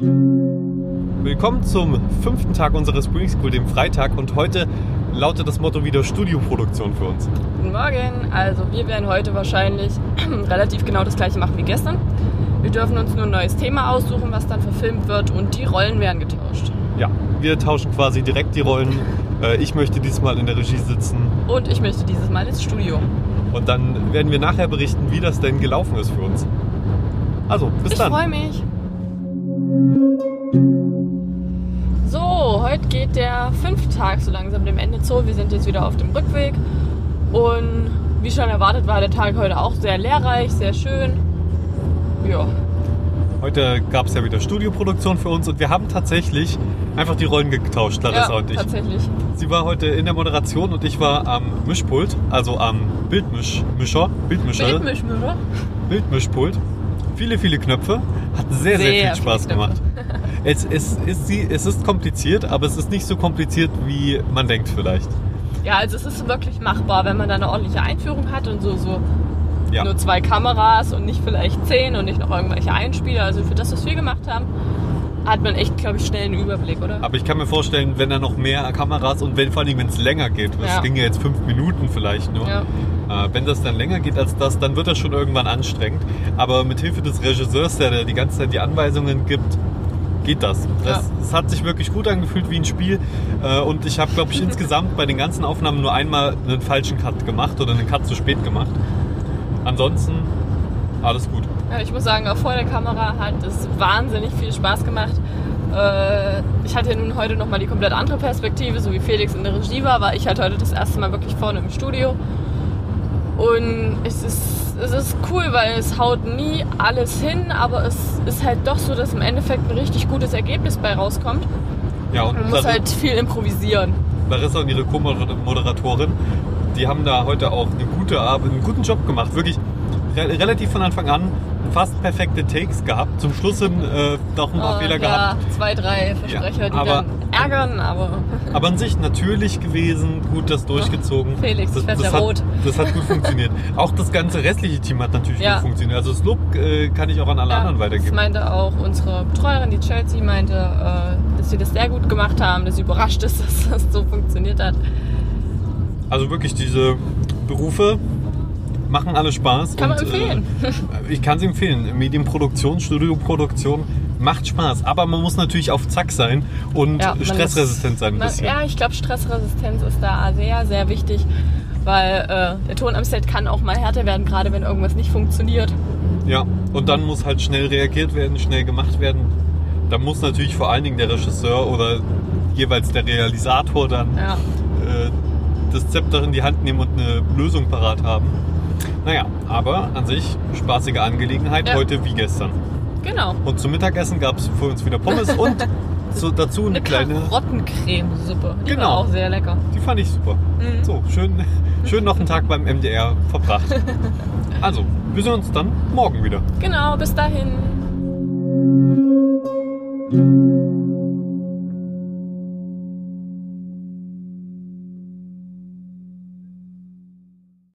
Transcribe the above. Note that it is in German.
Willkommen zum fünften Tag unseres Spring School, dem Freitag. Und heute lautet das Motto wieder Studioproduktion für uns. Guten Morgen. Also wir werden heute wahrscheinlich relativ genau das gleiche machen wie gestern. Wir dürfen uns nur ein neues Thema aussuchen, was dann verfilmt wird und die Rollen werden getauscht. Ja, wir tauschen quasi direkt die Rollen. Äh, Ich möchte diesmal in der Regie sitzen Und ich möchte dieses Mal ins Studio. und dann werden wir nachher berichten, wie das denn gelaufen ist für uns. Also, bis Ich dann. freue mich. So, heute geht der fünfte Tag so langsam dem Ende zu. Wir sind jetzt wieder auf dem Rückweg. Und wie schon erwartet war der Tag heute auch sehr lehrreich, sehr schön. Ja, Heute gab es ja wieder Studioproduktion für uns und wir haben tatsächlich einfach die Rollen getauscht, Larissa ja und ich. tatsächlich. Sie war heute in der Moderation und ich war am Mischpult, also am Bildmischmischer, Bildmischer, Bildmischmischer. Bildmischpult. Viele, viele Knöpfe. Hat sehr, sehr, Sehr viel Spaß gemacht. Es, es, ist, es ist kompliziert, aber es ist nicht so kompliziert, wie man denkt vielleicht. Ja, also es ist wirklich machbar, wenn man da eine ordentliche Einführung hat und so, so Ja. nur zwei Kameras und nicht vielleicht zehn und nicht noch irgendwelche Einspieler. Also für das, was wir gemacht haben, hat man echt, glaube ich, schnell einen Überblick, oder? Aber ich kann mir vorstellen, wenn da noch mehr Kameras und wenn, vor allem, wenn es länger geht, das Ja. ging ja jetzt fünf Minuten vielleicht nur, Ja. Äh, wenn das dann länger geht als das, dann wird das schon irgendwann anstrengend. Aber mit Hilfe des Regisseurs, der die ganze Zeit die Anweisungen gibt, geht das. Das, Es hat sich wirklich gut angefühlt wie ein Spiel. Äh, und ich habe, glaube ich, insgesamt bei den ganzen Aufnahmen nur einmal einen falschen Cut gemacht oder einen Cut zu spät gemacht. Ansonsten alles gut. Ja, ich muss sagen, auch vor der Kamera hat es wahnsinnig viel Spaß gemacht. Äh, ich hatte ja nun heute nochmal die komplett andere Perspektive, so wie Felix in der Regie war, war ich halt heute das erste Mal wirklich vorne im Studio. Und es ist, es ist cool, weil es haut nie alles hin, aber es ist halt doch so, dass im Endeffekt ein richtig gutes Ergebnis bei rauskommt. Ja, und Man muss halt viel improvisieren. Larissa und ihre Co-Moderatorin, die haben da heute auch eine gute Arbeit, einen guten Job gemacht. Wirklich re relativ von Anfang an fast perfekte Takes gehabt. Zum Schluss hin äh, doch ein paar Äh, Fehler ja, gehabt. zwei, drei Versprecher, die aber- dann ärgern, aber Aber an sich natürlich gewesen, gut das durchgezogen. Felix, das, das, ja hat, rot. das hat gut funktioniert. Auch das ganze restliche Team hat natürlich Ja. gut funktioniert. Also das Lob äh, kann ich auch an alle Ja, anderen Das weitergeben. meinte auch unsere Betreuerin, die Chelsea, meinte, äh, dass sie das sehr gut gemacht haben, dass sie überrascht ist, dass das so funktioniert hat. Also wirklich diese Berufe machen alle Spaß. Kann man und, empfehlen. Äh, ich kann sie empfehlen. Medienproduktion, Studioproduktion macht Spaß. Aber man muss natürlich auf Zack sein und Ja, stressresistent ist- sein ein man, bisschen. Ja, ich glaube, Stressresistenz ist da sehr, sehr wichtig, weil äh, der Ton am Set kann auch mal härter werden, gerade wenn irgendwas nicht funktioniert. Ja, und dann muss halt schnell reagiert werden, schnell gemacht werden. Da muss natürlich vor allen Dingen der Regisseur oder jeweils der Realisator dann Ja. äh, das Zepter in die Hand nehmen und eine Lösung parat haben. Naja, aber an sich spaßige Angelegenheit, Ja. heute wie gestern. Genau. Und zum Mittagessen gab es für uns wieder Pommes und so, dazu eine Eine kleine. Karottencremesuppe. Die Genau. war auch sehr lecker. Die fand ich super. Mhm. So, schön, schön noch einen Tag beim MDR verbracht. Also, wir sehen uns dann morgen wieder. Genau, bis dahin.